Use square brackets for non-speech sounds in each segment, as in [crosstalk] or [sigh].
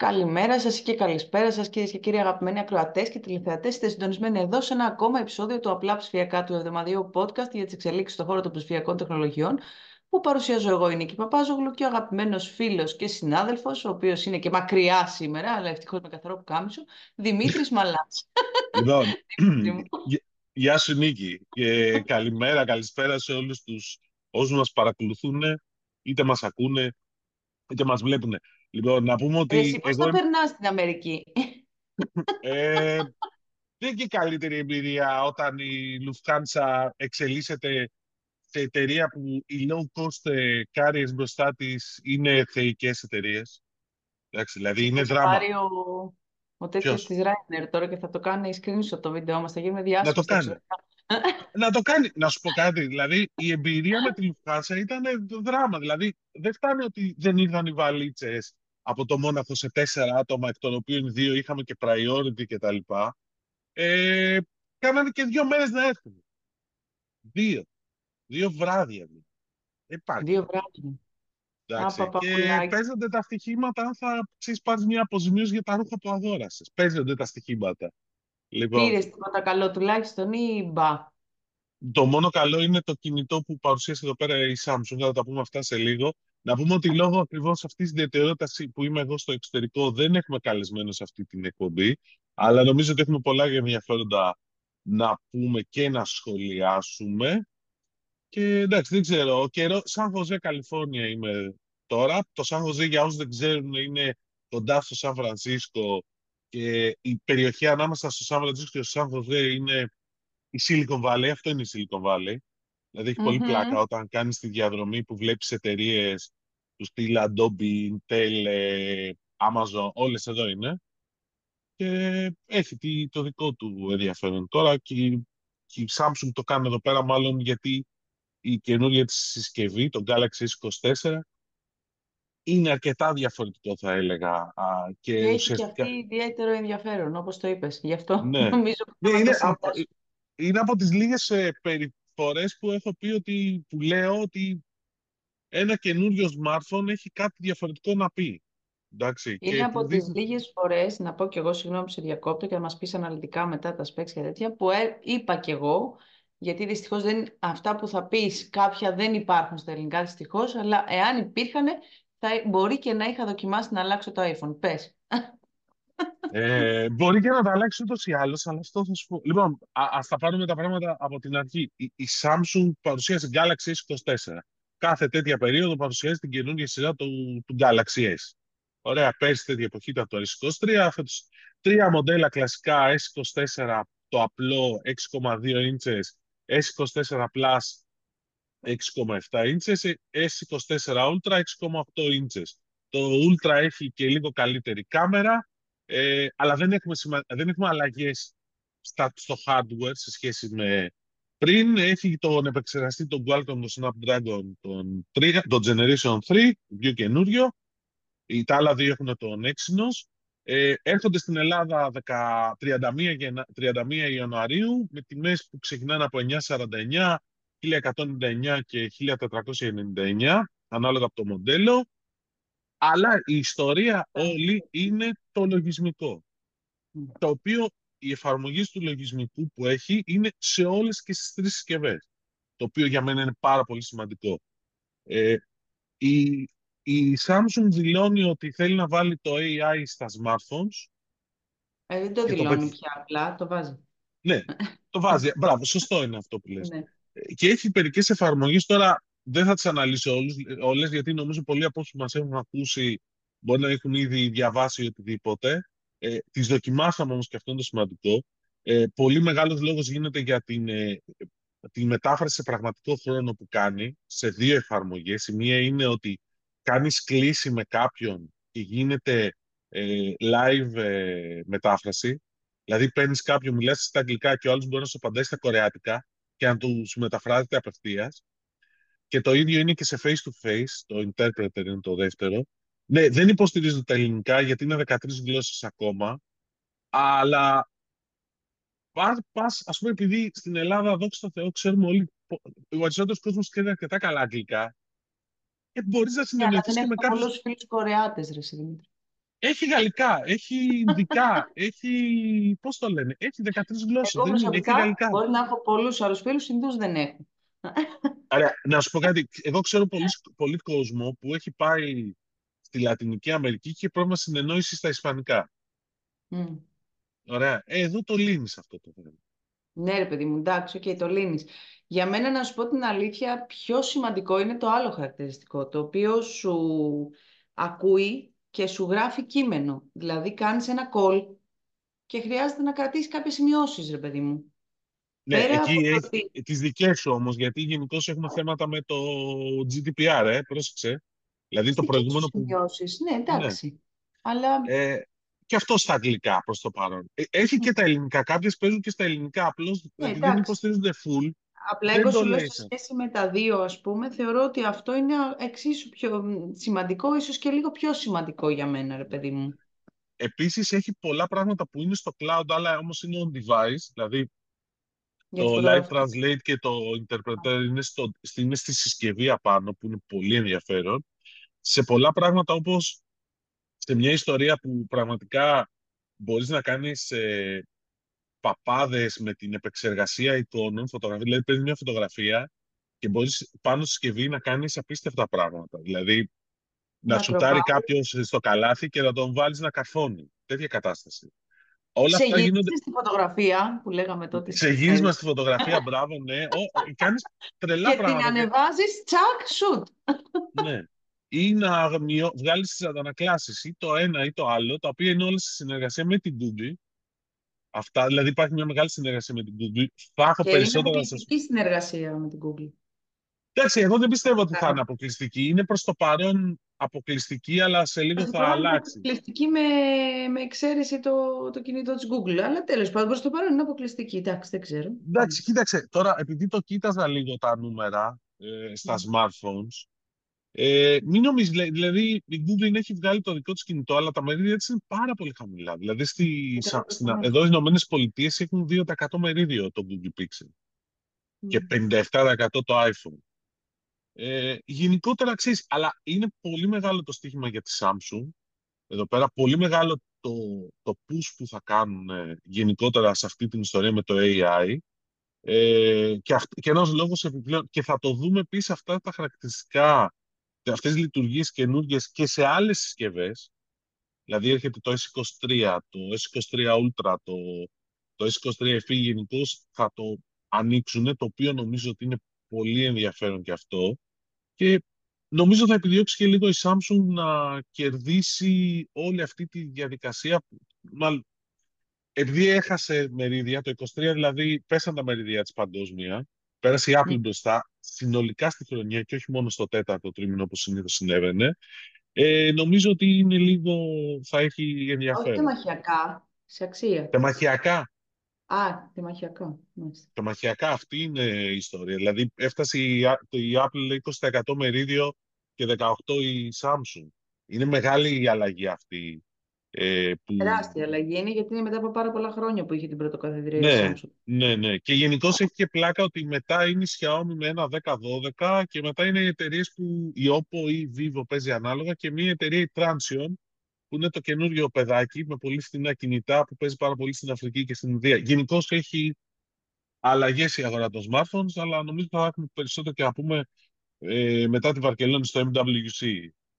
Καλημέρα σας και καλησπέρα σας κυρίες και κύριοι αγαπημένοι ακροατές και τηλεθεατές. Είστε συντονισμένοι εδώ σε ένα ακόμα επεισόδιο του Απλά Ψηφιακά του εβδομαδιαίου podcast για τις εξελίξεις στον χώρο των ψηφιακών τεχνολογιών που παρουσιάζω εγώ η Νίκη Παπάζογλου και ο αγαπημένος φίλος και συνάδελφος, ο οποίος είναι και μακριά σήμερα, αλλά ευτυχώς με καθαρό που κάμισο, Δημήτρης [laughs] Μαλάς. Λοιπόν, [laughs] [clears throat] γεια σου Νίκη και καλημέρα, καλησπέρα σε όλους τους όσους μας παρακολουθούν, είτε μας ακούνε, είτε μας βλέπουν. Λοιπόν, να πούμε ότι... Εσύ πώς εγώ... θα περνάς στην Αμερική; Ε, δεν και καλύτερη εμπειρία όταν η Lufthansa εξελίσσεται σε εταιρεία που οι low cost ε, carriers μπροστά της είναι θεϊκές εταιρείες. Εντάξει, δηλαδή είναι δράμα. Πάρει ο, ο τέτοιος της Ryanair τώρα και θα το κάνει screenshot το βίντεο μας. Θα γίνει διάσωση. Να το κάνει. να το κάνει. Να σου πω [laughs] κάτι. Δηλαδή η εμπειρία με τη Lufthansa ήταν δράμα. Δηλαδή δεν φτάνει ότι δεν ήρθαν οι βαλίτσες από το Μόναχο σε τέσσερα άτομα, εκ των οποίων δύο είχαμε και priority κτλ. Ε, κάνανε και δύο μέρες να έρθουν. Δύο. Δύο βράδια. Υπάρχει. Δύο βράδια. Εντάξει. και παίζονται τα στοιχήματα αν θα πάρεις μια αποζημίωση για τα ρούχα που αγόρασες. Παίζονται τα στοιχήματα. Λοιπόν, Πήρες τίποτα καλό τουλάχιστον ή μπα; Το μόνο καλό είναι το κινητό που παρουσίασε εδώ πέρα η Samsung. Θα τα πούμε αυτά σε λίγο. Να πούμε ότι λόγω ακριβώς αυτής της ιδιαιτερότητας που είμαι εγώ στο εξωτερικό, δεν έχουμε καλεσμένο σε αυτή την εκπομπή. Αλλά νομίζω ότι έχουμε πολλά ενδιαφέροντα να πούμε και να σχολιάσουμε. Και εντάξει, δεν ξέρω. Ο καιρό, Σαν Χωζέ, Καλιφόρνια είμαι τώρα. Το Σαν Χωζέ, για όσους δεν ξέρουν, είναι κοντά στο Σαν Φρανσίσκο. Και η περιοχή ανάμεσα στο Σαν Φρανσίσκο και στο Σαν Χωζέ είναι η Silicon Valley. Αυτό είναι η Silicon Valley. Δηλαδή έχει πολύ πλάκα όταν κάνεις τη διαδρομή που βλέπεις εταιρείες τους στυλ Adobe, Intel, ε, Amazon, όλες εδώ είναι. Και έχει το δικό του ενδιαφέρον. Τώρα και η, η Samsung το κάνει εδώ πέρα μάλλον γιατί η καινούργια της συσκευή, το Galaxy S24, είναι αρκετά διαφορετικό θα έλεγα. Και, και έχει και αυτή ιδιαίτερο ενδιαφέρον, όπως το είπες. Γι' αυτό ναι. [laughs] νομίζω ναι, είναι, από, είναι από τις λίγες ε, φορές που έχω πει ότι, που λέω ότι ένα καινούριο smartphone έχει κάτι διαφορετικό να πει. Εντάξει, είναι και από τις λίγες φορές, να πω κι εγώ, συγγνώμη που σε διακόπτω και να μας πεις αναλυτικά μετά τα specs και τέτοια, που ε, είπα κι εγώ, γιατί δυστυχώς δεν, αυτά που θα πεις κάποια δεν υπάρχουν στα ελληνικά δυστυχώς, αλλά εάν υπήρχαν, θα, μπορεί και να είχα δοκιμάσει να αλλάξω το iPhone. Πες. Ε, μπορεί και να τα αλλάξει ούτως ή άλλως, αλλά αυτό θα σου πω. Λοιπόν, α τα πάρουμε τα πράγματα από την αρχή. Η, η Samsung παρουσίασε Galaxy S24. Κάθε τέτοια περίοδο παρουσιάζει την καινούργια σειρά του, του Galaxy S. Ωραία, πέρσι τέτοια εποχή ήταν το S23. Φέτος, τρία μοντέλα κλασικά S24, το απλό 6,2 inches, S24 Plus 6,7 inches, S24 Ultra 6,8 inches. Το Ultra έχει και λίγο καλύτερη κάμερα, ε, αλλά δεν έχουμε, σημα... δεν έχουμε αλλαγές στο hardware σε σχέση με πριν. Έχει τον επεξεργαστή τον Qualcomm, τον Snapdragon, τον, 3, τον Generation 3, πιο καινούριο. Οι τα άλλα δύο έχουν τον Exynos. Ε, έρχονται στην Ελλάδα 31, 31 Ιανουαρίου με τιμές που ξεκινάνε από 949, 1199 και 1499 ανάλογα από το μοντέλο. Αλλά η ιστορία όλη είναι το λογισμικό. Το οποίο η εφαρμογή του λογισμικού που έχει είναι σε όλες και στις τρεις συσκευές. Το οποίο για μένα είναι πάρα πολύ σημαντικό. Ε, η, η Samsung δηλώνει ότι θέλει να βάλει το AI στα smartphones. Ε, δεν το δηλώνει το... πια απλά, το βάζει. Ναι, το βάζει. [laughs] Μπράβο, σωστό είναι αυτό που λες. Ναι. Ε, και έχει μερικές εφαρμογές τώρα δεν θα τις αναλύσω όλες, γιατί νομίζω πολλοί από όσους μας έχουν ακούσει μπορεί να έχουν ήδη διαβάσει οτιδήποτε. Ε, τις δοκιμάσαμε όμως και αυτό είναι το σημαντικό. Ε, πολύ μεγάλος λόγος γίνεται για την, ε, την μετάφραση σε πραγματικό χρόνο που κάνει σε δύο εφαρμογές. Η μία είναι ότι κάνεις κλίση με κάποιον και γίνεται ε, live ε, μετάφραση. Δηλαδή παίρνεις κάποιον, μιλάς στα αγγλικά και ο άλλος μπορεί να σου απαντάει στα κορεάτικα και να τους μεταφράζεται απευθείας. Και το ίδιο είναι και σε face-to-face, το interpreter είναι το δεύτερο. Ναι, δεν υποστηρίζονται τα ελληνικά γιατί είναι 13 γλώσσες ακόμα, αλλά πας, ας πούμε, επειδή στην Ελλάδα, δόξα τω Θεώ, ξέρουμε όλοι, ο περισσότερο κόσμος ξέρει αρκετά καλά αγγλικά, και μπορείς να συνεννοηθείς και με κάποιου. πολλούς φίλους Κορεάτες, ρε Δημήτρη. Έχει γαλλικά, έχει ινδικά, έχει. Πώς το λένε, έχει 13 γλώσσες. Εγώ Δεν είναι, έχει προσωπικά γαλλικά. μπορεί να έχω πολλούς άλλους φίλους, Ινδούς δεν έχω. Άρα, να σου πω κάτι. Εγώ ξέρω πολύ, πολύ κόσμο που έχει πάει στη Λατινική Αμερική και έχει πρόβλημα συνεννόησης στα Ισπανικά. Μμ. Ωραία. Ε, εδώ το λύνεις αυτό το θέμα. Ναι, ρε παιδί μου, εντάξει, οκ, το λύνεις. Για μένα, να σου πω την αλήθεια, πιο σημαντικό είναι το άλλο χαρακτηριστικό, το οποίο σου ακούει και σου γράφει κείμενο. Δηλαδή, κάνεις ένα call και χρειάζεται να κρατήσεις κάποιες σημειώσεις, ρε παιδί μου. Ναι, Πέρα εκεί από το έχει ότι... τις δικές σου όμως, γιατί γενικώς έχουμε θέματα με το GDPR, ε, πρόσεξε. Δηλαδή Τις το δικές σου προηγούμενο που... σημειώσεις, ναι, Ναι. εντάξει. Αλλά Ε, και αυτό στα αγγλικά προς το παρόν. Ε, έχει και τα ελληνικά. Κάποιες παίζουν και στα ελληνικά, απλώς Ναι, επειδή δεν εντάξει. υποστηρίζονται full, Απλά δεν εγώ το σου λέω λέει σε σε- σχέση με τα δύο, ας πούμε, θεωρώ ότι αυτό είναι εξίσου πιο μ, σημαντικό, ίσως και λίγο πιο σημαντικό για μένα, ρε παιδί μου. Επίσης έχει πολλά πράγματα που είναι στο cloud, αλλά όμως είναι on device, δηλαδή Για τη το live φωτογραφία. translate και το interpreter είναι, στο, είναι στη συσκευή απάνω, που είναι πολύ ενδιαφέρον. Σε πολλά πράγματα όπως σε μια ιστορία που πραγματικά μπορείς να κάνεις ε, παπάδες με την επεξεργασία εικόνων, φωτογραφία, δηλαδή παίρνεις μια φωτογραφία και μπορείς πάνω στη συσκευή να κάνεις απίστευτα πράγματα. Δηλαδή να Να σουτάρει κροπάρει. κάποιος στο καλάθι και να τον βάλεις να καρφώνει. Τέτοια κατάσταση. Όλα Σε αυτά γίνονται γύρισε στη φωτογραφία που λέγαμε τότε σε στις γύρισμα μέρες. στη φωτογραφία, μπράβο, ναι. Ο, κάνεις τρελά Και την πράγματα. Και, ανεβάζεις, τσακ, σουτ. ναι. Ή να μειώ, βγάλεις τις αντανακλάσεις, ή το ένα ή το άλλο, τα οποία είναι όλα σε συνεργασία με την Google. Αυτά, δηλαδή υπάρχει μια μεγάλη συνεργασία με την Google. Θα έχω Και είναι περισσότερα να σας αποκλειστική συνεργασία με την Google. Εντάξει, εγώ δεν πιστεύω ότι θα Καλά. είναι αποκλειστική. Είναι προς το παρόν αποκλειστική, αλλά σε λίγο Προς το θα παρόν είναι αλλάξει. αποκλειστική με, με εξαίρεση το, το κινητό της Google. Αλλά τέλος πάντων, προς το παρόν είναι αποκλειστική. Εντάξει, δεν ξέρω. Εντάξει, κοίταξε, τώρα επειδή το κοίταζα λίγο τα νούμερα ε, στα smartphones, ε, μην νομίζεις, δηλαδή δηλαδή, η Google έχει βγάλει το δικό της κινητό, αλλά τα μερίδια της είναι πάρα πολύ χαμηλά. Δηλαδή στη, σα- στην, εδώ οι Ηνωμένες Πολιτείες έχουν 2% μερίδιο το Google Pixel και 57% το iPhone. Ε, γενικότερα ξέρεις, αλλά είναι πολύ μεγάλο το στοίχημα για τη Samsung. Εδώ πέρα πολύ μεγάλο το, το push που θα κάνουν ε, γενικότερα σε αυτή την ιστορία με το AI. Ε, και, αυ, και ένας λόγος επιπλέον, και θα το δούμε επίσης αυτά τα χαρακτηριστικά, και αυτές τις λειτουργίες καινούργιες και σε άλλες συσκευές. Δηλαδή έρχεται το S23, το S23 Ultra, το, το S23 FE γενικώς θα το ανοίξουν, το οποίο νομίζω ότι είναι πολύ ενδιαφέρον και αυτό. Και νομίζω θα επιδιώξει και λίγο η Samsung να κερδίσει όλη αυτή τη διαδικασία. που- Μάλλον, επειδή έχασε μερίδια, το 23 δηλαδή πέσαν τα μερίδια της παγκόσμια, πέρασε η Apple Μμ. μπροστά, συνολικά στη χρονιά και όχι μόνο στο τέταρτο τρίμηνο όπως συνήθως συνέβαινε, ε, νομίζω ότι είναι λίγο, θα έχει Όχι ενδιαφέρον. τεμαχιακά, σε αξία. Τεμαχιακά, Α, τεμαχιακά. Μάλιστα. τεμαχιακά αυτή είναι η ιστορία. Δηλαδή έφτασε η, Α- το- η Apple 20% μερίδιο και 18% η Samsung. Είναι μεγάλη η αλλαγή αυτή. Ε, που... Τεράστια αλλαγή είναι γιατί είναι μετά από πάρα πολλά χρόνια που είχε την πρωτοκαθεδρία η Ναι, Samsung. ναι, ναι. Και γενικώς έχει και πλάκα ότι μετά είναι η Xiaomi με ένα 10-12 και μετά είναι οι εταιρείες που η Oppo ή η Vivo παίζει ανάλογα και μια εταιρεία η Transsion που είναι το καινούριο παιδάκι με πολύ φθηνά κινητά που παίζει πάρα πολύ στην Αφρική και στην Ινδία. Γενικώς έχει αλλαγές η αγορά των smartphones, αλλά νομίζω θα έχουμε περισσότερο και να πούμε ε, μετά τη Βαρκελόνη στο MWC.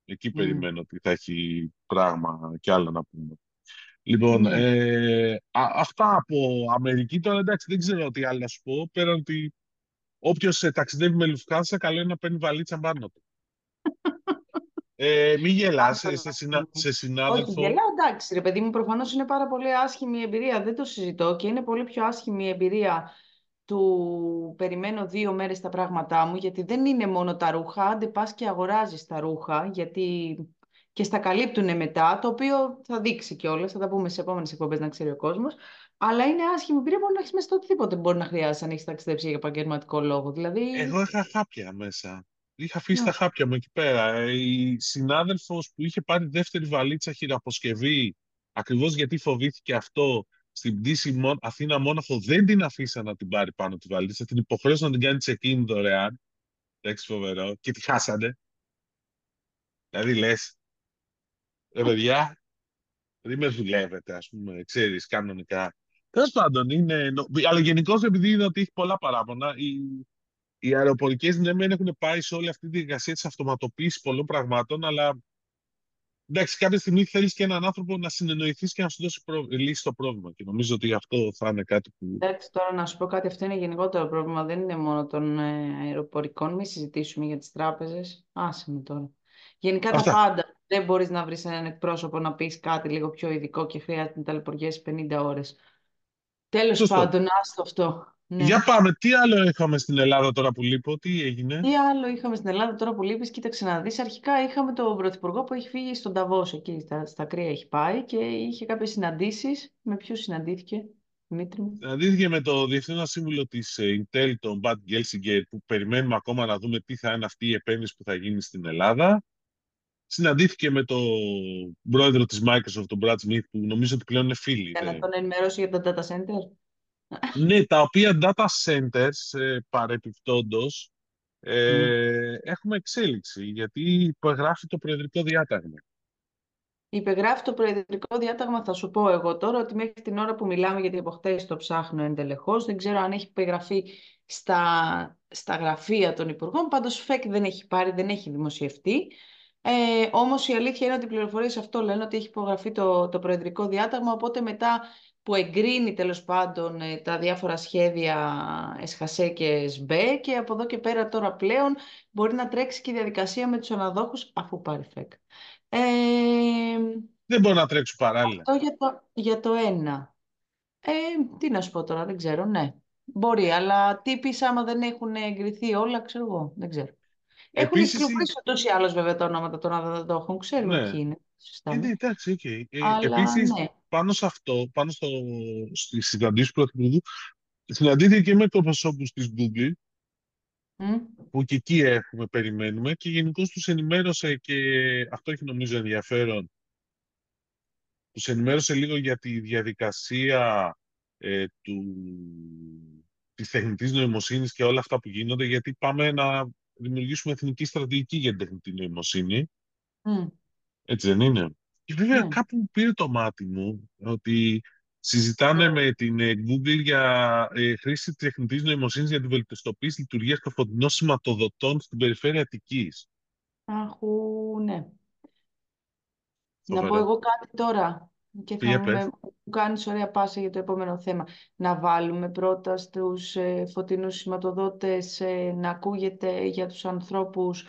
Εκεί Μμ. περιμένω ότι θα έχει πράγμα και άλλα να πούμε. Λοιπόν, Ναι. ε, α, αυτά από Αμερική. Τώρα εντάξει, δεν ξέρω τι άλλο να σου πω. Πέραν ότι όποιος ε, ταξιδεύει με Lufthansa, καλό είναι να παίρνει βαλίτσα πάνω του. [laughs] Ε, μην γελάς, ε, σε, συνα, σε Όχι, συνάδελφο. γελάω εντάξει, ρε παιδί μου, προφανώς είναι πάρα πολύ άσχημη η εμπειρία, δεν το συζητώ και είναι πολύ πιο άσχημη η εμπειρία του περιμένω δύο μέρες τα πράγματά μου, γιατί δεν είναι μόνο τα ρούχα, άντε πας και αγοράζεις τα ρούχα, γιατί και στα καλύπτουν μετά, το οποίο θα δείξει κιόλας, θα τα πούμε σε επόμενες εκπομπές να ξέρει ο κόσμος, αλλά είναι άσχημη εμπειρία, μπορεί να έχεις μέσα στο οτιδήποτε μπορεί να χρειάζεσαι αν έχεις ταξιδέψει για επαγγελματικό λόγο, δηλαδή... Εγώ είχα χάπια μέσα. Είχα αφήσει Ναι. τα χάπια μου εκεί πέρα. Ε, Η συνάδελφος που είχε πάρει δεύτερη βαλίτσα χειραποσκευή, ακριβώς γιατί φοβήθηκε αυτό, στην πτήση Μο- Αθήνα-Μόναχο δεν την αφήσα να την πάρει πάνω τη βαλίτσα, την υποχρέωσαν να την κάνει check-in δωρεάν. Εντάξει, φοβερό. Και τη χάσανε. Δηλαδή λες, ρε παιδιά, Δηλαδή με δουλεύετε, ας πούμε, ξέρεις, κανονικά. Τέλος πάντων, είναι. Αλλά γενικώς επειδή είδα ότι έχει πολλά παράπονα, οι, οι αεροπορικές ναι, μεν έχουν πάει σε όλη αυτή τη διαδικασία της αυτοματοποίησης πολλών πραγμάτων, αλλά εντάξει, κάποια στιγμή θέλεις και έναν άνθρωπο να συνεννοηθείς και να σου δώσει προ... λύση στο πρόβλημα. Και νομίζω ότι αυτό θα είναι κάτι που. Εντάξει, τώρα να σου πω κάτι, αυτό είναι γενικότερο πρόβλημα. Δεν είναι μόνο των ε, αεροπορικών. Μην συζητήσουμε για τις τράπεζες. Άσε με τώρα. Γενικά Αυτά. τα πάντα. Δεν μπορείς να βρεις έναν εκπρόσωπο να πεις κάτι λίγο πιο ειδικό και χρειάζεται να ταλαιπωριέσαι 50 ώρες. Τέλος πάντων, άστο αυτό. Ναι. Για πάμε, τι άλλο είχαμε στην Ελλάδα τώρα που λείπω, τι έγινε; Τι άλλο είχαμε στην Ελλάδα τώρα που λείπεις, κοίταξε να δεις. Αρχικά είχαμε τον Πρωθυπουργό που έχει φύγει στον Ταβό, εκεί στα, στα κρύα έχει πάει και είχε κάποιες συναντήσεις. Με ποιου συναντήθηκε, Δημήτρη μου; Συναντήθηκε με το Διευθύνοντα Σύμβουλο της ε, Intel, τον Μπατ Γκέλσιγκερ, που περιμένουμε ακόμα να δούμε τι θα είναι αυτή η επένδυση που θα γίνει στην Ελλάδα. Συναντήθηκε με τον πρόεδρο της Microsoft, τον Brad Smith, που νομίζω ότι πλέον είναι φίλοι. Για να τον ενημερώσει για τα data center. Ναι, τα οποία data centers, ε, παρεπιπτόντως, ε, έχουμε εξέλιξη, γιατί υπεγράφει το προεδρικό διάταγμα. Υπεγράφει το προεδρικό διάταγμα, θα σου πω εγώ τώρα, ότι μέχρι την ώρα που μιλάμε, γιατί από χτες το ψάχνω εντελεχώς, δεν ξέρω αν έχει υπεγραφεί στα, στα γραφεία των Υπουργών, πάντως ΦΕΚ δεν έχει πάρει, δεν έχει δημοσιευτεί. Ε, Όμως η αλήθεια είναι ότι οι πληροφορίες αυτό λένε ότι έχει υπογραφεί το, το Προεδρικό Διάταγμα. Οπότε μετά που εγκρίνει τέλος πάντων ε, τα διάφορα σχέδια ΕΣΧΑΣΕ και ΕΣΜΠΕ και από εδώ και πέρα τώρα πλέον μπορεί να τρέξει και η διαδικασία με τους αναδόχους αφού πάρει ΦΕΚ. Ε, δεν μπορεί να τρέξουν παράλληλα. Αυτό για το, για το ένα. Ε, τι να σου πω τώρα, δεν ξέρω, ναι. Μπορεί, αλλά τι πεις άμα δεν έχουν εγκριθεί όλα, ξέρω εγώ, δεν ξέρω. Έχουν Επίσης, κυκλοφορήσει ούτως ή άλλως βέβαια τα ονόματα των αδεδόχων, ξέρουμε ναι. ποιοι είναι. Ε, ναι, εντάξει, okay. Ε, Επίσης, ναι. Πάνω σε αυτό, πάνω στο, στη συναντήση του Πρωθυπουργού, συναντήθηκε και με εκπροσώπου της Google, mm. που και εκεί έχουμε, περιμένουμε, και γενικώς τους ενημέρωσε και αυτό έχει νομίζω ενδιαφέρον. Τους ενημέρωσε λίγο για τη διαδικασία ε, του, της τεχνητής νοημοσύνης και όλα αυτά που γίνονται, γιατί πάμε να δημιουργήσουμε εθνική στρατηγική για την τεχνητή νοημοσύνη. Mm. Έτσι δεν είναι; Και βέβαια mm. κάπου πήρε το μάτι μου ότι συζητάνε mm. με την ε, Google για ε, χρήση τεχνητής νοημοσύνης για την βελτιστοποίηση λειτουργίας των φωτεινών σηματοδοτών στην περιφέρεια Αττικής. Αχού, ναι. Να πω εγώ κάτι τώρα. Και θα μου κάνεις ωραία πάσα για το επόμενο θέμα. Να βάλουμε πρώτα στους ε, φωτεινούς σηματοδότες ε, να ακούγεται για τους ανθρώπους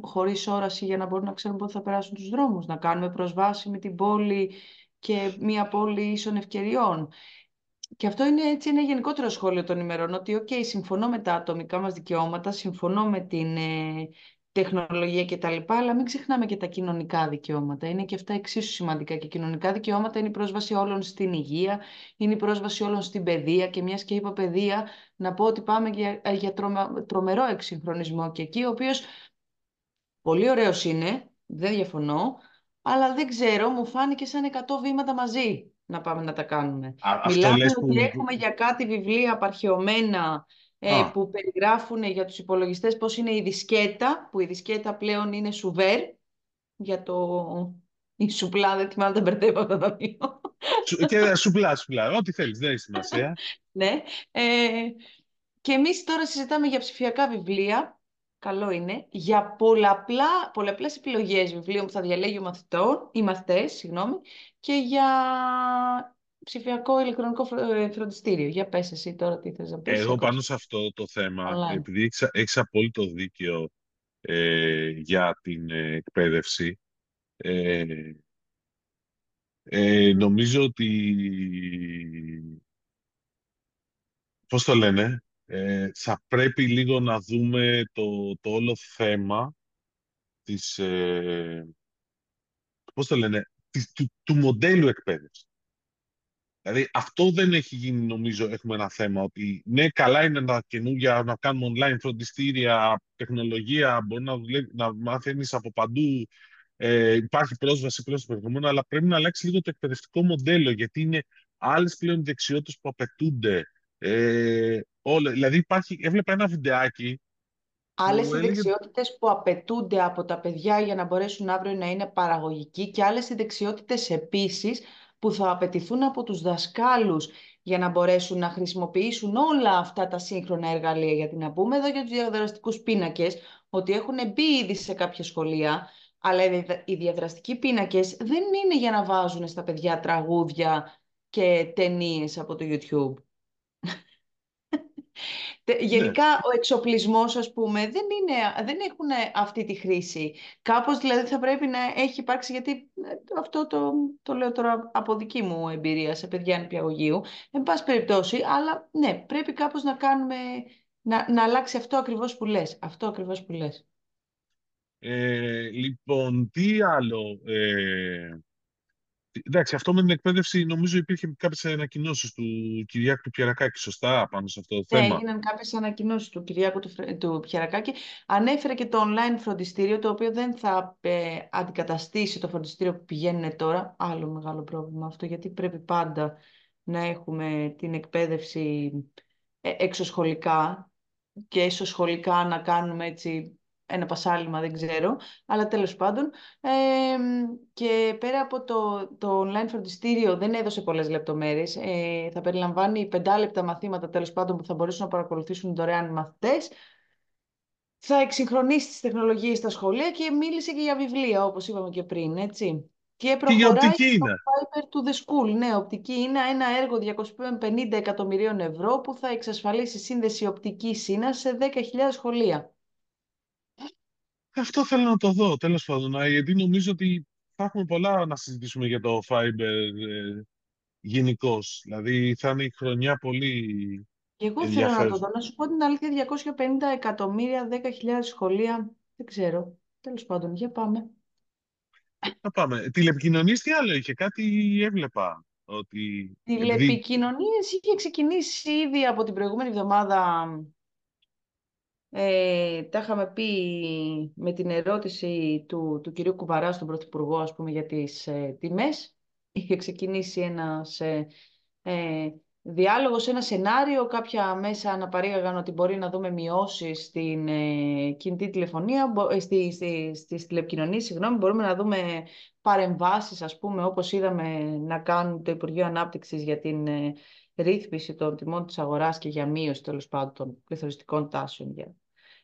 χωρίς όραση για να μπορούν να ξέρουν πότε θα περάσουν τους δρόμους. Να κάνουμε προσβάσιμη την πόλη και μια πόλη ίσων ευκαιριών. Και αυτό είναι έτσι ένα γενικότερο σχόλιο των ημερών, ότι okay, συμφωνώ με τα ατομικά μας δικαιώματα, συμφωνώ με την ε, τεχνολογία κτλ. Αλλά μην ξεχνάμε και τα κοινωνικά δικαιώματα. Είναι και αυτά εξίσου σημαντικά. Και κοινωνικά δικαιώματα είναι η πρόσβαση όλων στην υγεία, είναι η πρόσβαση όλων στην παιδεία. Και μιας και είπα παιδεία, να πω ότι πάμε για, για τρομερό εξυγχρονισμό και εκεί, ο οποίος πολύ ωραίος είναι, δεν διαφωνώ, αλλά δεν ξέρω, μου φάνηκε σαν 100 βήματα μαζί να πάμε να τα κάνουμε. Α, Μιλάμε ότι έχουμε για κάτι βιβλία απαρχαιωμένα ε, που περιγράφουν για τους υπολογιστές πώς είναι η δισκέτα, που η δισκέτα πλέον είναι σουβέρ, για το... Η σουπλά, δεν θυμάμαι, δεν μπερδεύω αυτά τα δύο. Και σουπλά, σουπλά, ό,τι θέλεις, δεν έχει σημασία. [laughs] ναι. Ε, και εμείς τώρα συζητάμε για ψηφιακά βιβλία, καλό είναι, για πολλαπλά, πολλαπλές επιλογές βιβλίων που θα διαλέγει ο μαθητών, οι μαθητές, συγγνώμη, και για ψηφιακό ηλεκτρονικό ε, φροντιστήριο. Για πες εσύ τώρα τι θες να πεις. Εγώ πάνω σε αυτό το θέμα, επειδή έχεις, έχεις απόλυτο δίκιο ε, για την ε, εκπαίδευση, ε, ε, νομίζω ότι, πώς το λένε, ε, θα πρέπει λίγο να δούμε το, το όλο θέμα της, πώς το λένε, του, του μοντέλου εκπαίδευσης. Δηλαδή αυτό δεν έχει γίνει νομίζω έχουμε ένα θέμα ότι ναι καλά είναι τα καινούργια να κάνουμε online φροντιστήρια, τεχνολογία, μπορεί να, να μαθαίνεις από παντού, ε, υπάρχει πρόσβαση πλέον στο περιεχομένο, αλλά πρέπει να αλλάξει λίγο το εκπαιδευτικό μοντέλο γιατί είναι άλλες πλέον δεξιότητες που απαιτούνται. Ε, όλα. Δηλαδή υπάρχει, έβλεπα ένα βιντεάκι Άλλες που οι έλεγε δεξιότητες που απαιτούνται από τα παιδιά για να μπορέσουν αύριο να είναι παραγωγικοί και άλλες οι δεξιότητες επίσης που θα απαιτηθούν από τους δασκάλους για να μπορέσουν να χρησιμοποιήσουν όλα αυτά τα σύγχρονα εργαλεία. Γιατί να πούμε εδώ για τους διαδραστικούς πίνακες, ότι έχουν μπει ήδη σε κάποια σχολεία, αλλά οι διαδραστικοί πίνακες δεν είναι για να βάζουν στα παιδιά τραγούδια και ταινίες από το YouTube. Ναι, Γενικά ο εξοπλισμός, ας πούμε, δεν, είναι, δεν έχουν αυτή τη χρήση. Κάπως δηλαδή θα πρέπει να έχει υπάρξει, γιατί ε, αυτό το, το λέω τώρα από δική μου εμπειρία σε παιδιά νηπιαγωγείου, εν πάση περιπτώσει, αλλά ναι, πρέπει κάπως να κάνουμε, να, να αλλάξει αυτό ακριβώς που λες. Αυτό ακριβώς που λες. Ε, λοιπόν, τι άλλο. Ε, εντάξει, αυτό με την εκπαίδευση νομίζω υπήρχε κάποιες ανακοινώσεις του Κυριάκου του Πιερακάκη, σωστά, πάνω σε αυτό το Ναι, θέμα; έγιναν κάποιες ανακοινώσεις του Κυριάκου του, Φρε- του Πιερακάκη. Ανέφερε και το online φροντιστήριο, το οποίο δεν θα ε, αντικαταστήσει το φροντιστήριο που πηγαίνουν τώρα. Άλλο μεγάλο πρόβλημα αυτό, γιατί πρέπει πάντα να έχουμε την εκπαίδευση ε, εξωσχολικά και εσωσχολικά να κάνουμε έτσι ένα πασάλιμα, δεν ξέρω, αλλά τέλος πάντων. Ε, και πέρα από το, το online φροντιστήριο δεν έδωσε πολλές λεπτομέρειες. Ε, θα περιλαμβάνει πεντάλεπτα μαθήματα, τέλος πάντων, που θα μπορέσουν να παρακολουθήσουν δωρεάν οι μαθητές. Θα εξυγχρονίσει τις τεχνολογίες στα σχολεία και μίλησε και για βιβλία, όπως είπαμε και πριν, έτσι. Και Και για προχωράει οπτική το είναι; Fiber to the School. Ναι, οπτική είναι ένα έργο 250 εκατομμυρίων ευρώ που θα εξασφαλίσει σύνδεση οπτικής σύνας σε 10.000 σχολεία. Αυτό θέλω να το δω, τέλος πάντων, α, γιατί νομίζω ότι θα έχουμε πολλά να συζητήσουμε για το Fiber ε, γενικώς. Δηλαδή θα είναι η χρονιά πολύ Και εγώ θέλω να το ενδιαφέρουσα. δω. Να σου πω την αλήθεια, 250 εκατομμύρια, 10.000 σχολεία, δεν ξέρω. Τέλος πάντων, για πάμε. Να πάμε. Τηλεπικοινωνίες τι άλλο είχε, κάτι έβλεπα. Ότι επειδή Τηλεπικοινωνίες είχε ξεκινήσει ήδη από την προηγούμενη εβδομάδα. Ε, τα είχαμε πει με την ερώτηση του, του κυρίου Κουβαρά στον Πρωθυπουργό, ας πούμε, για τις ε, τιμές. Είχε ξεκινήσει ένας ε, ε, διάλογος, ένα σενάριο. Κάποια μέσα αναπαρήγαγαν ότι μπορεί να δούμε μειώσεις στην ε, κινητή τηλεφωνία, μπο- ε, στη, στη, στις τηλεπικοινωνίες, συγγνώμη, μπορούμε να δούμε παρεμβάσεις, ας πούμε, όπως είδαμε να κάνουν το Υπουργείο Ανάπτυξης για την ε, ρύθμιση των τιμών της αγοράς και για μείωση, τέλος πάντων, των πληθωριστικών τάσεων για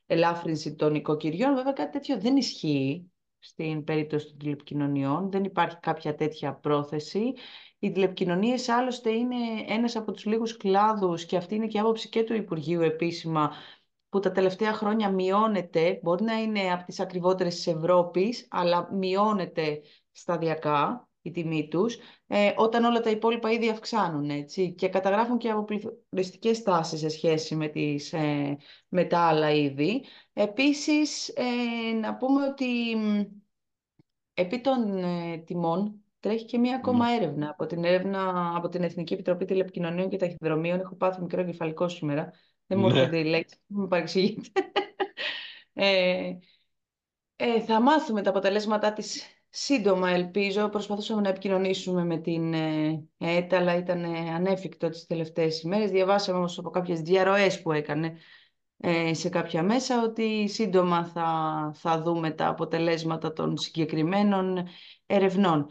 ελάφρυνση των οικοκυριών. Βέβαια κάτι τέτοιο δεν ισχύει στην περίπτωση των τηλεπικοινωνιών. Δεν υπάρχει κάποια τέτοια πρόθεση. Οι τηλεπικοινωνίες άλλωστε είναι ένας από τους λίγους κλάδους και αυτή είναι και η άποψη και του Υπουργείου επίσημα που τα τελευταία χρόνια μειώνεται, μπορεί να είναι από τις ακριβότερες της Ευρώπης, αλλά μειώνεται σταδιακά η τιμή τους, ε, όταν όλα τα υπόλοιπα ήδη αυξάνουν, έτσι, και καταγράφουν και αποπληθωριστικές τάσεις σε σχέση με, τις, ε, με τα άλλα είδη. Επίσης, ε, να πούμε ότι μ, επί των ε, τιμών τρέχει και μία ναι, ακόμα έρευνα. Από την έρευνα από την Εθνική Επιτροπή Τηλεπικοινωνίων και Ταχυδρομείων έχω πάθει μικρό κεφαλικό σήμερα. Δεν μου ναι, έρχονται οι λέξεις, μην με παρεξηγείτε. [laughs] Ε, ε, θα μάθουμε τα αποτελέσματά της σύντομα, ελπίζω. Προσπαθούσαμε να επικοινωνήσουμε με την ε, ΕΕΤ, αλλά ήταν ε, ανέφικτο τις τελευταίες ημέρες. Διαβάσαμε όμως από κάποιες διαρροές που έκανε ε, σε κάποια μέσα ότι σύντομα θα, θα δούμε τα αποτελέσματα των συγκεκριμένων ερευνών.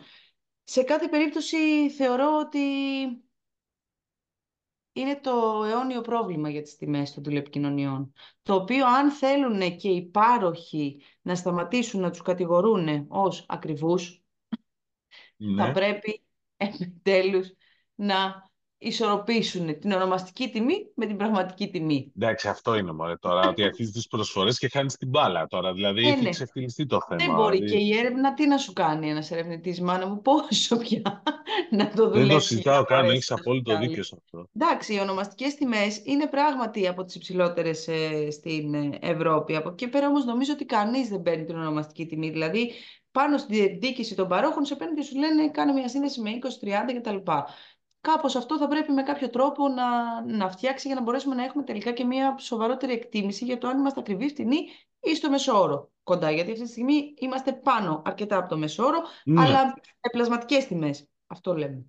Σε κάθε περίπτωση θεωρώ ότι είναι το αιώνιο πρόβλημα για τις τιμές των τηλεπικοινωνιών. Το οποίο αν θέλουν και οι πάροχοι να σταματήσουν να τους κατηγορούν ως ακριβούς, θα ναι. πρέπει [laughs] επιτέλους να ισορροπήσουν την ονομαστική τιμή με την πραγματική τιμή. Εντάξει, αυτό είναι μωρέ τώρα, ότι [laughs] αρχίζει τις προσφορές και χάνεις την μπάλα τώρα. Δηλαδή Ε, έχει ναι. ξεφτυλιστεί το Δεν θέμα. μπορεί και Δηλαδή, η έρευνα τι να σου κάνει ένας ερευνητής, μάνα μου, πόσο πια [laughs] να το δεν το δουλέψει για συζητάω να καν, μπορέσει έχεις να σου απόλυτο δίκιο βγάλει. σε αυτό. Εντάξει, οι ονομαστικές τιμές είναι πράγματι από τις υψηλότερες ε, στην ε, Ευρώπη. Από εκεί πέρα όμως νομίζω ότι κανείς δεν παίρνει την ονομαστική τιμή. Δηλαδή, πάνω στη διεκδίκηση των παρόχων σε παίρνουν και σου λένε κάνε μια σύνδεση με 20-30 κτλ. Κάπως αυτό θα πρέπει με κάποιο τρόπο να, να φτιάξει για να μπορέσουμε να έχουμε τελικά και μια σοβαρότερη εκτίμηση για το αν είμαστε ακριβή, φτηνή ή στο μεσόωρο κοντά. Γιατί αυτή τη στιγμή είμαστε πάνω αρκετά από το μεσόωρο, Ναι, αλλά με πλασματικές τιμές. Αυτό λέμε.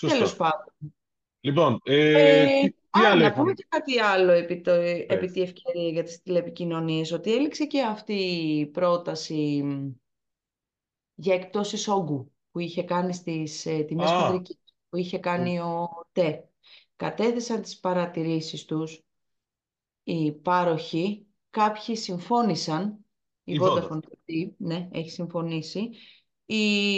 Τέλος σωστό. πάντων. Λοιπόν, ε, Ε, τι, Τι Α, άλλο να πούμε είχαμε. και κάτι άλλο επί, το, επί Πες. τη ευκαιρία για τις τηλεπικοινωνίες, ότι έληξε και αυτή η πρόταση μ, για εκπτώσεις όγκου που είχε κάνει στις ε, τιμές Α, χονδρικής, που είχε μ, κάνει ο ΤΕ. Κατέθεσαν τις παρατηρήσεις τους οι πάροχοι, κάποιοι συμφώνησαν, η η Vodafone Vodafone. αυτή, ναι, έχει συμφωνήσει, η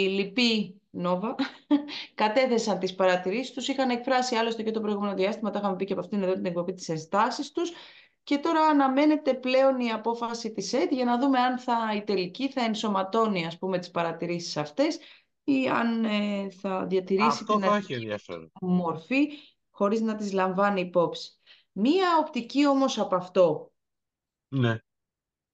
Λυπή Νόβα [laughs] κατέθεσαν τις παρατηρήσεις τους, είχαν εκφράσει άλλωστε και το προηγούμενο διάστημα, τα είχαμε πει και από αυτήν εδώ την εκπομπή τις ενστάσεις τους. Και τώρα αναμένεται πλέον η απόφαση της ΕΤ για να δούμε αν θα, η τελική θα ενσωματώνει ας πούμε τις παρατηρήσεις αυτές ή αν ε, θα διατηρήσει Αυτό την θα έχει αρχική ενδιαφέρον. μορφή χωρίς να τις λαμβάνει υπόψη. Μία οπτική όμως από αυτό, Ναι.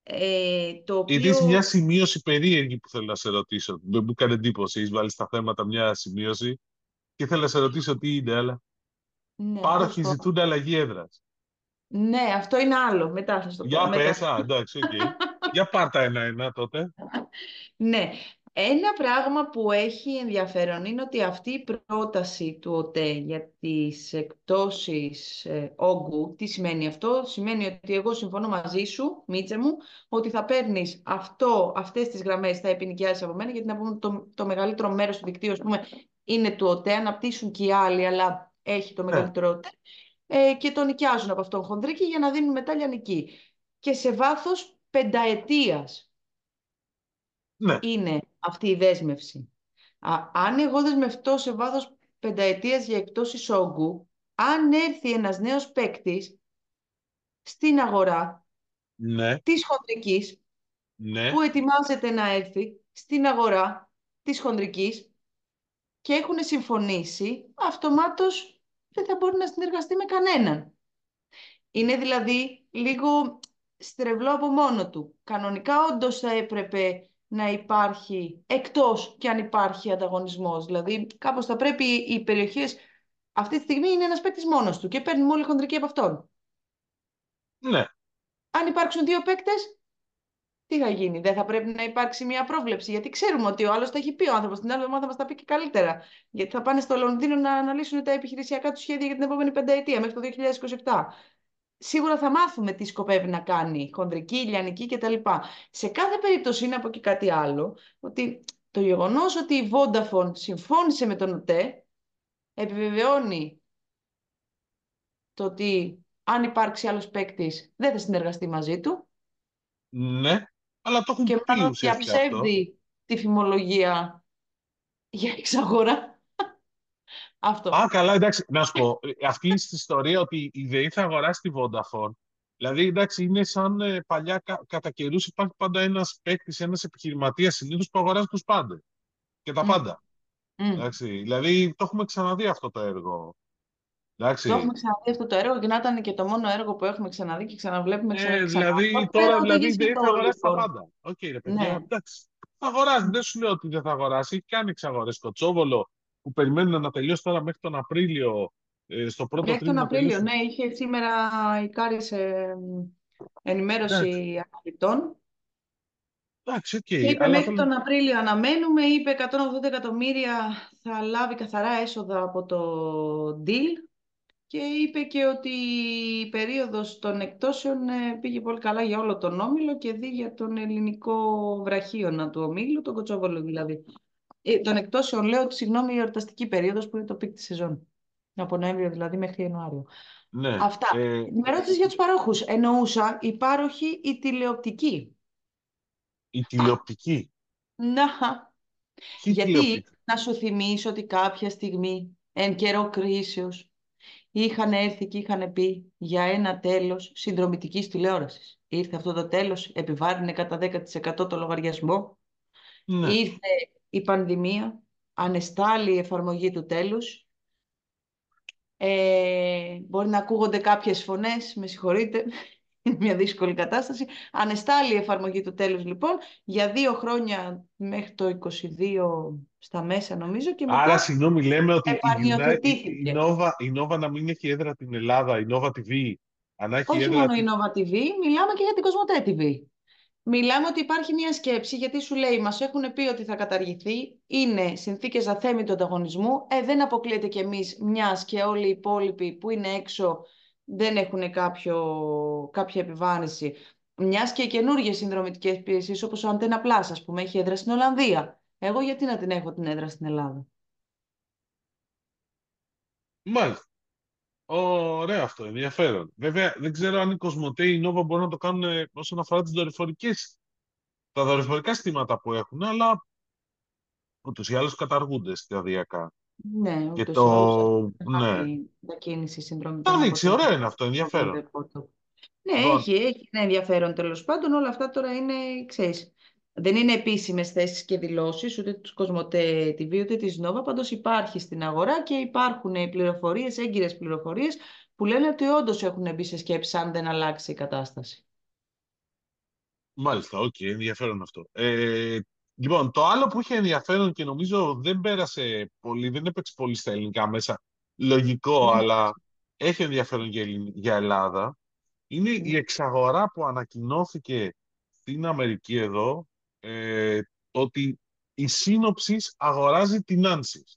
ε, το Είδες μια οποίο σημείωση περίεργη που θέλω να σε ρωτήσω. Δεν μου έκανε εντύπωση. Έχεις βάλει στα θέματα μια σημείωση και θέλω να σε ρωτήσω τι είναι, αλλά ναι, πώς πάροχοι το... ζητούν αλλαγή έδρας. ναι, αυτό είναι άλλο, μετά θα σου το πω. Για Μετά. πες, α, εντάξει, οκ. [laughs] Για πάρτα ένα-ένα τότε. Ναι, ένα πράγμα που έχει ενδιαφέρον είναι ότι αυτή η πρόταση του ΟΤΕ για τις εκπτώσεις ε, όγκου, τι σημαίνει αυτό, σημαίνει ότι εγώ συμφωνώ μαζί σου, Μίτσε μου, ότι θα παίρνεις αυτό, αυτές τις γραμμές, θα επινοικιάσεις από μένα, γιατί να πούμε το, το μεγαλύτερο μέρος του δικτύου, ας πούμε, είναι του ΟΤΕ, αναπτύσσουν και οι άλλοι, αλλά έχει το Ναι, μεγαλύτερο ΟΤΕ, ε, και το νοικιάζουν από αυτόν χονδρίκι για να δίνουν μετά λιανική. Και σε βάθος πενταετίας ναι, είναι αυτή η δέσμευση. Α, αν εγώ δεσμευτώ σε βάθος πενταετίας για εκτός όγκου, αν έρθει ένας νέος παίκτης στην αγορά ναι, της χονδρικής, ναι, που ετοιμάζεται να έρθει στην αγορά της χονδρικής και έχουν συμφωνήσει, αυτομάτως δεν θα μπορεί να συνεργαστεί με κανέναν. Είναι δηλαδή λίγο στρεβλό από μόνο του. Κανονικά όντως θα έπρεπε να υπάρχει, εκτός και αν υπάρχει ανταγωνισμός. Δηλαδή κάπως θα πρέπει οι περιοχές, αυτή τη στιγμή είναι ένας παίκτης μόνος του και παίρνουμε όλοι χοντρική από αυτόν. ναι. Αν υπάρξουν δύο παίκτες, τι θα γίνει, δεν θα πρέπει να υπάρξει μια πρόβλεψη. Γιατί ξέρουμε ότι ο άλλος τα έχει πει ο άνθρωπος, την άλλη εβδομάδα θα μας τα πει και καλύτερα. Γιατί θα πάνε στο Λονδίνο να αναλύσουν τα επιχειρησιακά τους σχέδια για την επόμενη πενταετία, μέχρι το 2027 σίγουρα θα μάθουμε τι σκοπεύει να κάνει, χοντρική, ηλιανική κτλ. Σε κάθε περίπτωση είναι από εκεί κάτι άλλο, ότι το γεγονός ότι η Vodafone συμφώνησε με τον ΟΤΕ επιβεβαιώνει το ότι αν υπάρξει άλλος παίκτης δεν θα συνεργαστεί μαζί του Ναι, αλλά το έχουν και πει μάλλον ουσιαστικά αυτό. διαψεύδει τη φημολογία για εξαγορά. Αυτό. Α, καλά, εντάξει, να σου πω. ε, Αυτή η ιστορία ότι η ΔΕΗ θα αγοράσει τη Vodafone. Δηλαδή, εντάξει, είναι σαν ε, παλιά κα, κατά καιρούς υπάρχει πάντα ένας παίκτης, ένας επιχειρηματίας συνήθως που αγοράζει τους πάντες. Και τα Μμ, πάντα. μμ. Εντάξει, δηλαδή, το έχουμε ξαναδεί αυτό το έργο. Το Εντάξει. έχουμε ξαναδεί αυτό το έργο και να ήταν και το μόνο έργο που έχουμε ξαναδεί και ξαναβλέπουμε ξανά Ε, και ξανά. δηλαδή, Αυτό τώρα δεν δηλαδή, η οδηγεί ΔΕΗ θα καθόλου, αγοράσει τα λοιπόν. πάντα. Οκ, ρε παιδιά, Ναι. εντάξει. Θα αγοράσει, δεν σου λέω ότι δεν θα αγοράσει. Έχει κάνει εξαγορές. Κοτσόβολο που περιμένουν να τελειώσει τώρα μέχρι τον Απρίλιο, ε, στο πρώτο Μέχρι τον τρίμηνο Απρίλιο, τελείωσε. ναι, είχε σήμερα η Currys ε, ενημέρωση Εντάξει, αναλυτών εντάξει, οκ. και είπε Αλλά μέχρι θέλω τον Απρίλιο αναμένουμε, είπε 180 εκατομμύρια θα λάβει καθαρά έσοδα από το deal και είπε και ότι η περίοδος των εκπτώσεων ε, πήγε πολύ καλά για όλο τον Όμιλο και δι για τον ελληνικό βραχίονα του Ομίλου, τον Κοτσόβολο δηλαδή. Ε, των εκπτώσεων λέω ότι συγγνώμη η εορταστική περίοδος που είναι το peak της σεζόν. Από Νοέμβριο δηλαδή μέχρι Ιανουάριο. Ναι. Αυτά. Ε, Με ρώτησες για τους παρόχους. Εννοούσα η πάροχη η τηλεοπτική. η τηλεοπτική. Να, Ποιη γιατί τηλεοπτική; να σου θυμίσω ότι κάποια στιγμή, εν καιρό κρίσεως, είχαν έρθει και είχαν πει για ένα τέλος συνδρομητικής τηλεόρασης. Ήρθε αυτό το τέλος, επιβάρυνε κατά 10% το λογαριασμό. Ναι. Ήρθε η πανδημία, ανεστάλλει η εφαρμογή του τέλους. Ε, μπορεί να ακούγονται κάποιες φωνές, με συγχωρείτε, [laughs] είναι μια δύσκολη κατάσταση. Ανεστάλλει η εφαρμογή του τέλους λοιπόν για δύο χρόνια μέχρι το 22 στα μέσα νομίζω και μετά Άρα, συγγνώμη, λέμε ότι η, United, η, η, επανειοθετήθηκε. Nova, η Nova να μην έχει έδρα την Ελλάδα, η Nova TV, αν έχει Όχι έδρα μόνο η την... Nova TV, μιλάμε και για την Κοσμοτέ TV. Μιλάμε ότι υπάρχει μια σκέψη, γιατί σου λέει, μας έχουν πει ότι θα καταργηθεί, είναι συνθήκες αθέμητου ανταγωνισμού, ε, δεν αποκλείεται κι εμείς, μιας και όλοι οι υπόλοιποι που είναι έξω δεν έχουν κάποιο, κάποια επιβάρυνση. Μιας και οι καινούργιες συνδρομητικές υπηρεσίες, όπως ο Antenna Plus, ας πούμε, έχει έδρα στην Ολλανδία. Εγώ γιατί να την έχω την έδρα στην Ελλάδα; Μάλιστα. Ωραίο αυτό, ενδιαφέρον. Βέβαια, δεν ξέρω αν η Κοσμοτέ ή η Νόβα μπορούν να το κάνουν ε, όσον αφορά τις δορυφορικές, τα δορυφορικά στήματα που έχουν, αλλά ούτως ή άλλως καταργούνται σταδιακά. Ναι, Και ούτως το... ή άλλως Ναι. υπάρχει μετακίνηση συνδρομητών. Θα από δείξει, το- ωραίο είναι αυτό, από ενδιαφέρον. το- Ναι, Λοιπόν. έχει, έχει ένα ενδιαφέρον τέλος πάντων. Όλα αυτά τώρα είναι, ξέρεις, δεν είναι επίσημες θέσεις και δηλώσεις ούτε του Cosmote TV ούτε της Nova. Πάντως υπάρχει στην αγορά και υπάρχουν πληροφορίες, έγκυρες πληροφορίες που λένε ότι όντως έχουν μπει σε σκέψη αν δεν αλλάξει η κατάσταση. Μάλιστα, οκ, ενδιαφέρον αυτό. Ε, λοιπόν, το άλλο που είχε ενδιαφέρον και νομίζω δεν πέρασε πολύ, δεν έπαιξε πολύ στα ελληνικά μέσα, λογικό, Ναι. αλλά έχει ενδιαφέρον για, Ελλην- για Ελλάδα, είναι η Ναι. εξαγορά που ανακοινώθηκε στην Αμερική εδώ, ε, ότι η σύνοψης αγοράζει την Ansys.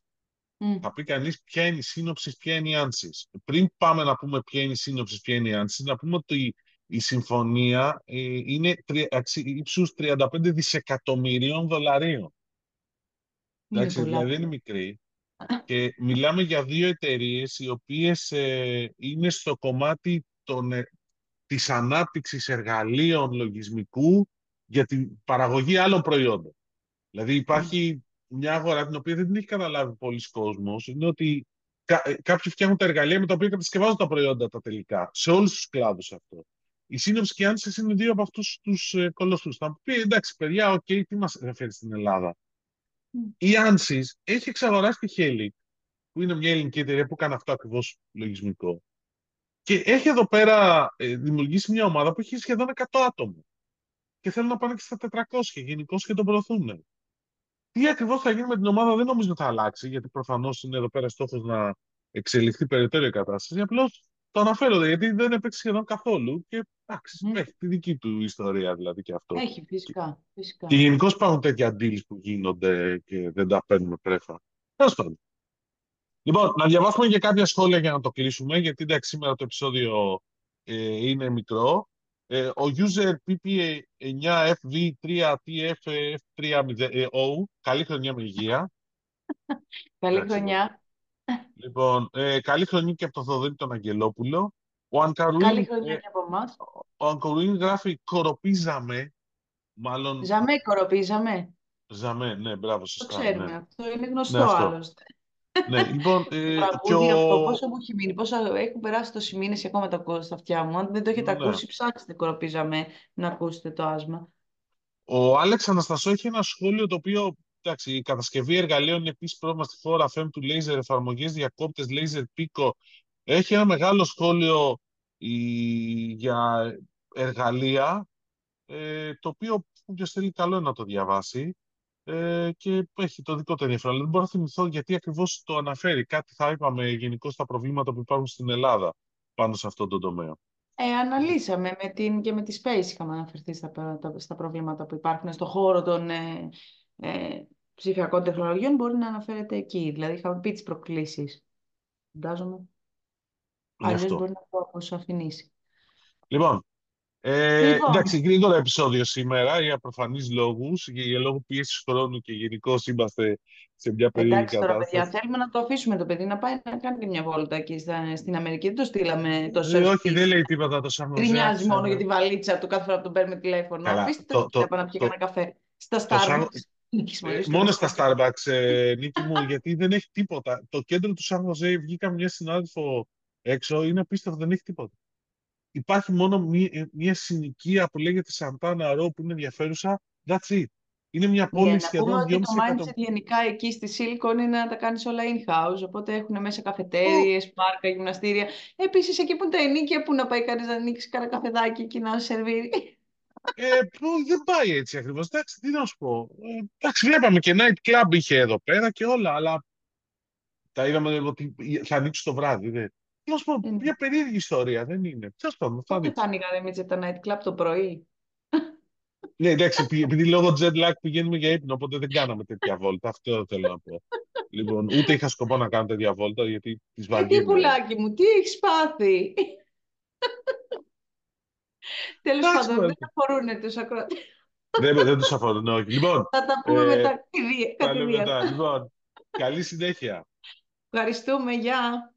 Μμ. Θα πει κανείς ποια είναι η σύνοψη, ποια είναι η Ansys. Πριν πάμε να πούμε ποια είναι η σύνοψη, ποια είναι η Ansys, να πούμε ότι η συμφωνία ε, είναι τρι- αξι- ύψους 35 δισεκατομμυρίων δολαρίων. Είναι Εντάξει, πολλά. δηλαδή δεν είναι μικρή. [laughs] Και μιλάμε για δύο εταιρείες οι οποίες ε, είναι στο κομμάτι των, ε, της ανάπτυξης εργαλείων λογισμικού για την παραγωγή άλλων προϊόντων. Δηλαδή υπάρχει μια αγορά την οποία δεν την έχει καταλάβει πολλοί κόσμος, είναι ότι κα, ε, κάποιοι φτιάχνουν τα εργαλεία με τα οποία κατασκευάζουν τα προϊόντα τα τελικά, σε όλους τους κλάδους αυτό. Η Synopsys και η Ansys είναι δύο από αυτούς τους ε, κολοσσούς. Θα μου πει, εντάξει παιδιά, οκ, τι μας ενδιαφέρει στην Ελλάδα. Μμ. Η Ansys έχει εξαγοράσει τη Helic, που είναι μια ελληνική εταιρεία που κάνει αυτό ακριβώς λογισμικό. Και έχει εδώ πέρα ε, δημιουργήσει μια ομάδα που έχει σχεδόν 100 άτομα. Και θέλουν να πάνε και στα 400 γενικώς και τον προωθούν. Τι ακριβώς θα γίνει με την ομάδα δεν νομίζω θα αλλάξει, γιατί προφανώς είναι εδώ πέρα στόχος να εξελιχθεί περαιτέρω η κατάσταση. Απλώς το αναφέρονται γιατί δεν έπαιξε σχεδόν καθόλου και εντάξει, Μμ. έχει τη δική του ιστορία δηλαδή και αυτό. Έχει, φυσικά. φυσικά. Και γενικώς υπάρχουν τέτοια deals που γίνονται και δεν τα παίρνουμε πρέφα. Τέλος πάντων. Λοιπόν, να διαβάσουμε και κάποια σχόλια για να το κλείσουμε, γιατί εντάξει, σήμερα το επεισόδιο ε, είναι μικρό. Ε, ο user PP9FV3TFF30O, καλή χρονιά με υγεία. Καλή Εντάξει, χρονιά. Λοιπόν, ε, καλή χρονιά και από τον Θοδωρή τον Αγγελόπουλο. Ο Ανκαρουίν, Καλή χρονιά ε, και από εμάς. ο Ανκαρουίν γράφει κοροπίζαμε, μάλλον Ζαμέ, κοροπίζαμε. ζαμέ, ναι, μπράβο, Το σωστά, ξέρουμε ναι. αυτό. Είναι γνωστό Ναι, αυτό. άλλωστε. Ναι, λοιπόν, Το ε, και τραγούδι αυτό, ο... πόσο μου έχει μείνει, πόσο έχουν περάσει τόσοι μήνες και ακόμα το ακούω στα αυτιά μου. Αν δεν το έχετε Ναι. ακούσει, ψάξτε κοροπίζαμε να ακούσετε το άσμα. Ο Άλεξ Αναστασό έχει ένα σχόλιο το οποίο εντάξει, η κατασκευή εργαλείων είναι επίσης πρόβλημα στη χώρα. FEM του laser, εφαρμογέ, διακόπτες, laser pico. Έχει ένα μεγάλο σχόλιο η, για εργαλεία, ε, το οποίο όποιος θέλει καλό είναι να το διαβάσει. Ε, και έχει το δικό του ενδιαφέρον. Αλλά δεν μπορώ να θυμηθώ γιατί ακριβώς το αναφέρει. Κάτι θα είπαμε γενικώ στα προβλήματα που υπάρχουν στην Ελλάδα πάνω σε αυτόν τον τομέα. Ε, αναλύσαμε με την, και με τη Space είχαμε αναφερθεί στα, προ- τα- στα προβλήματα που υπάρχουν στον χώρο των ε, ε, ψηφιακών τεχνολογιών. Μπορεί να αναφέρεται εκεί. Δηλαδή, είχαμε πει τις προκλήσεις. Φαντάζομαι. Γι' Αλλιώς αυτό. μπορεί να το αποσαφηνίσει. Λοιπόν, ε, Λοιπόν. εντάξει, γρήγορο επεισόδιο σήμερα για προφανείς λόγους, για, για λόγω πίεσης χρόνου και γενικώ είμαστε σε μια περίεργη Εντάξει τώρα, παιδιά, κατάσταση. θέλουμε να το αφήσουμε το παιδί να πάει να κάνει και μια βόλτα εκεί στα- στην Αμερική. Δεν το στείλαμε Ε, τόσο όχι, ευθύς. δεν λέει τίποτα το Σαν Χωζέ, Γκρινιάζει άφησε μόνο με. για τη βαλίτσα του κάθε φορά που τον παίρνουμε τηλέφωνο. Καλά, Αφήστε το- το, το- να πάει να πιει το- κανένα καφέ. Στα το Σαν- Starbucks. Νίκης Ε, μαζί στο μόνο στα Starbucks. Starbucks, ε, Νίκη μου, γιατί δεν έχει τίποτα. Το κέντρο του Σαν Χωζέ, βγήκα μια συνάδελφο έξω, είναι απίστευτο, δεν έχει τίποτα. Υπάρχει μόνο μια, μια συνοικία που λέγεται Σαντάνα Ρο που είναι ενδιαφέρουσα. That's it. Είναι μια Ναι, πόλη να πούμε σχεδόν ότι 2,5 το mindset εκατομμύρια. γενικά εκεί στη Silicon είναι να τα κάνεις όλα in-house, οπότε έχουν μέσα καφετέριες, πάρκα, γυμναστήρια. Επίσης εκεί που είναι τα ενίκια που να πάει κανείς να ανοίξει κανένα καφεδάκι και να σερβίρει. Ε, που δεν πάει έτσι ακριβώς. Εντάξει, τι να σου πω. Ε, εντάξει, βλέπαμε και night club είχε εδώ πέρα και όλα, αλλά τα είδαμε ότι θα ανοίξει το βράδυ. Δεν. Τι να σου πω, Ε, ναι. μια περίεργη ιστορία, δεν είναι. Τέλος πάντων, θα Πότε δείξει. θα ανοίγανε Μίτσε τα night club το πρωί; Ναι, εντάξει, επειδή λόγω jet lag πηγαίνουμε για ύπνο, οπότε δεν κάναμε τέτοια βόλτα. Αυτό θέλω να πω. Λοιπόν, ούτε είχα σκοπό να κάνω τέτοια βόλτα, γιατί τις Ε, τι πουλάκι μου, τι έχεις πάθει; Τέλος Εντάξει, πάντων, μωρέ. δεν αφορούν τους ακροατές. δεν, δεν τους αφορούν, όχι. Λοιπόν, Θα τα πούμε Ε, μετά. κατηδία- τα λέμε κατηδίαν. μετά. Λοιπόν, καλή συνέχεια. Ευχαριστούμε, γεια.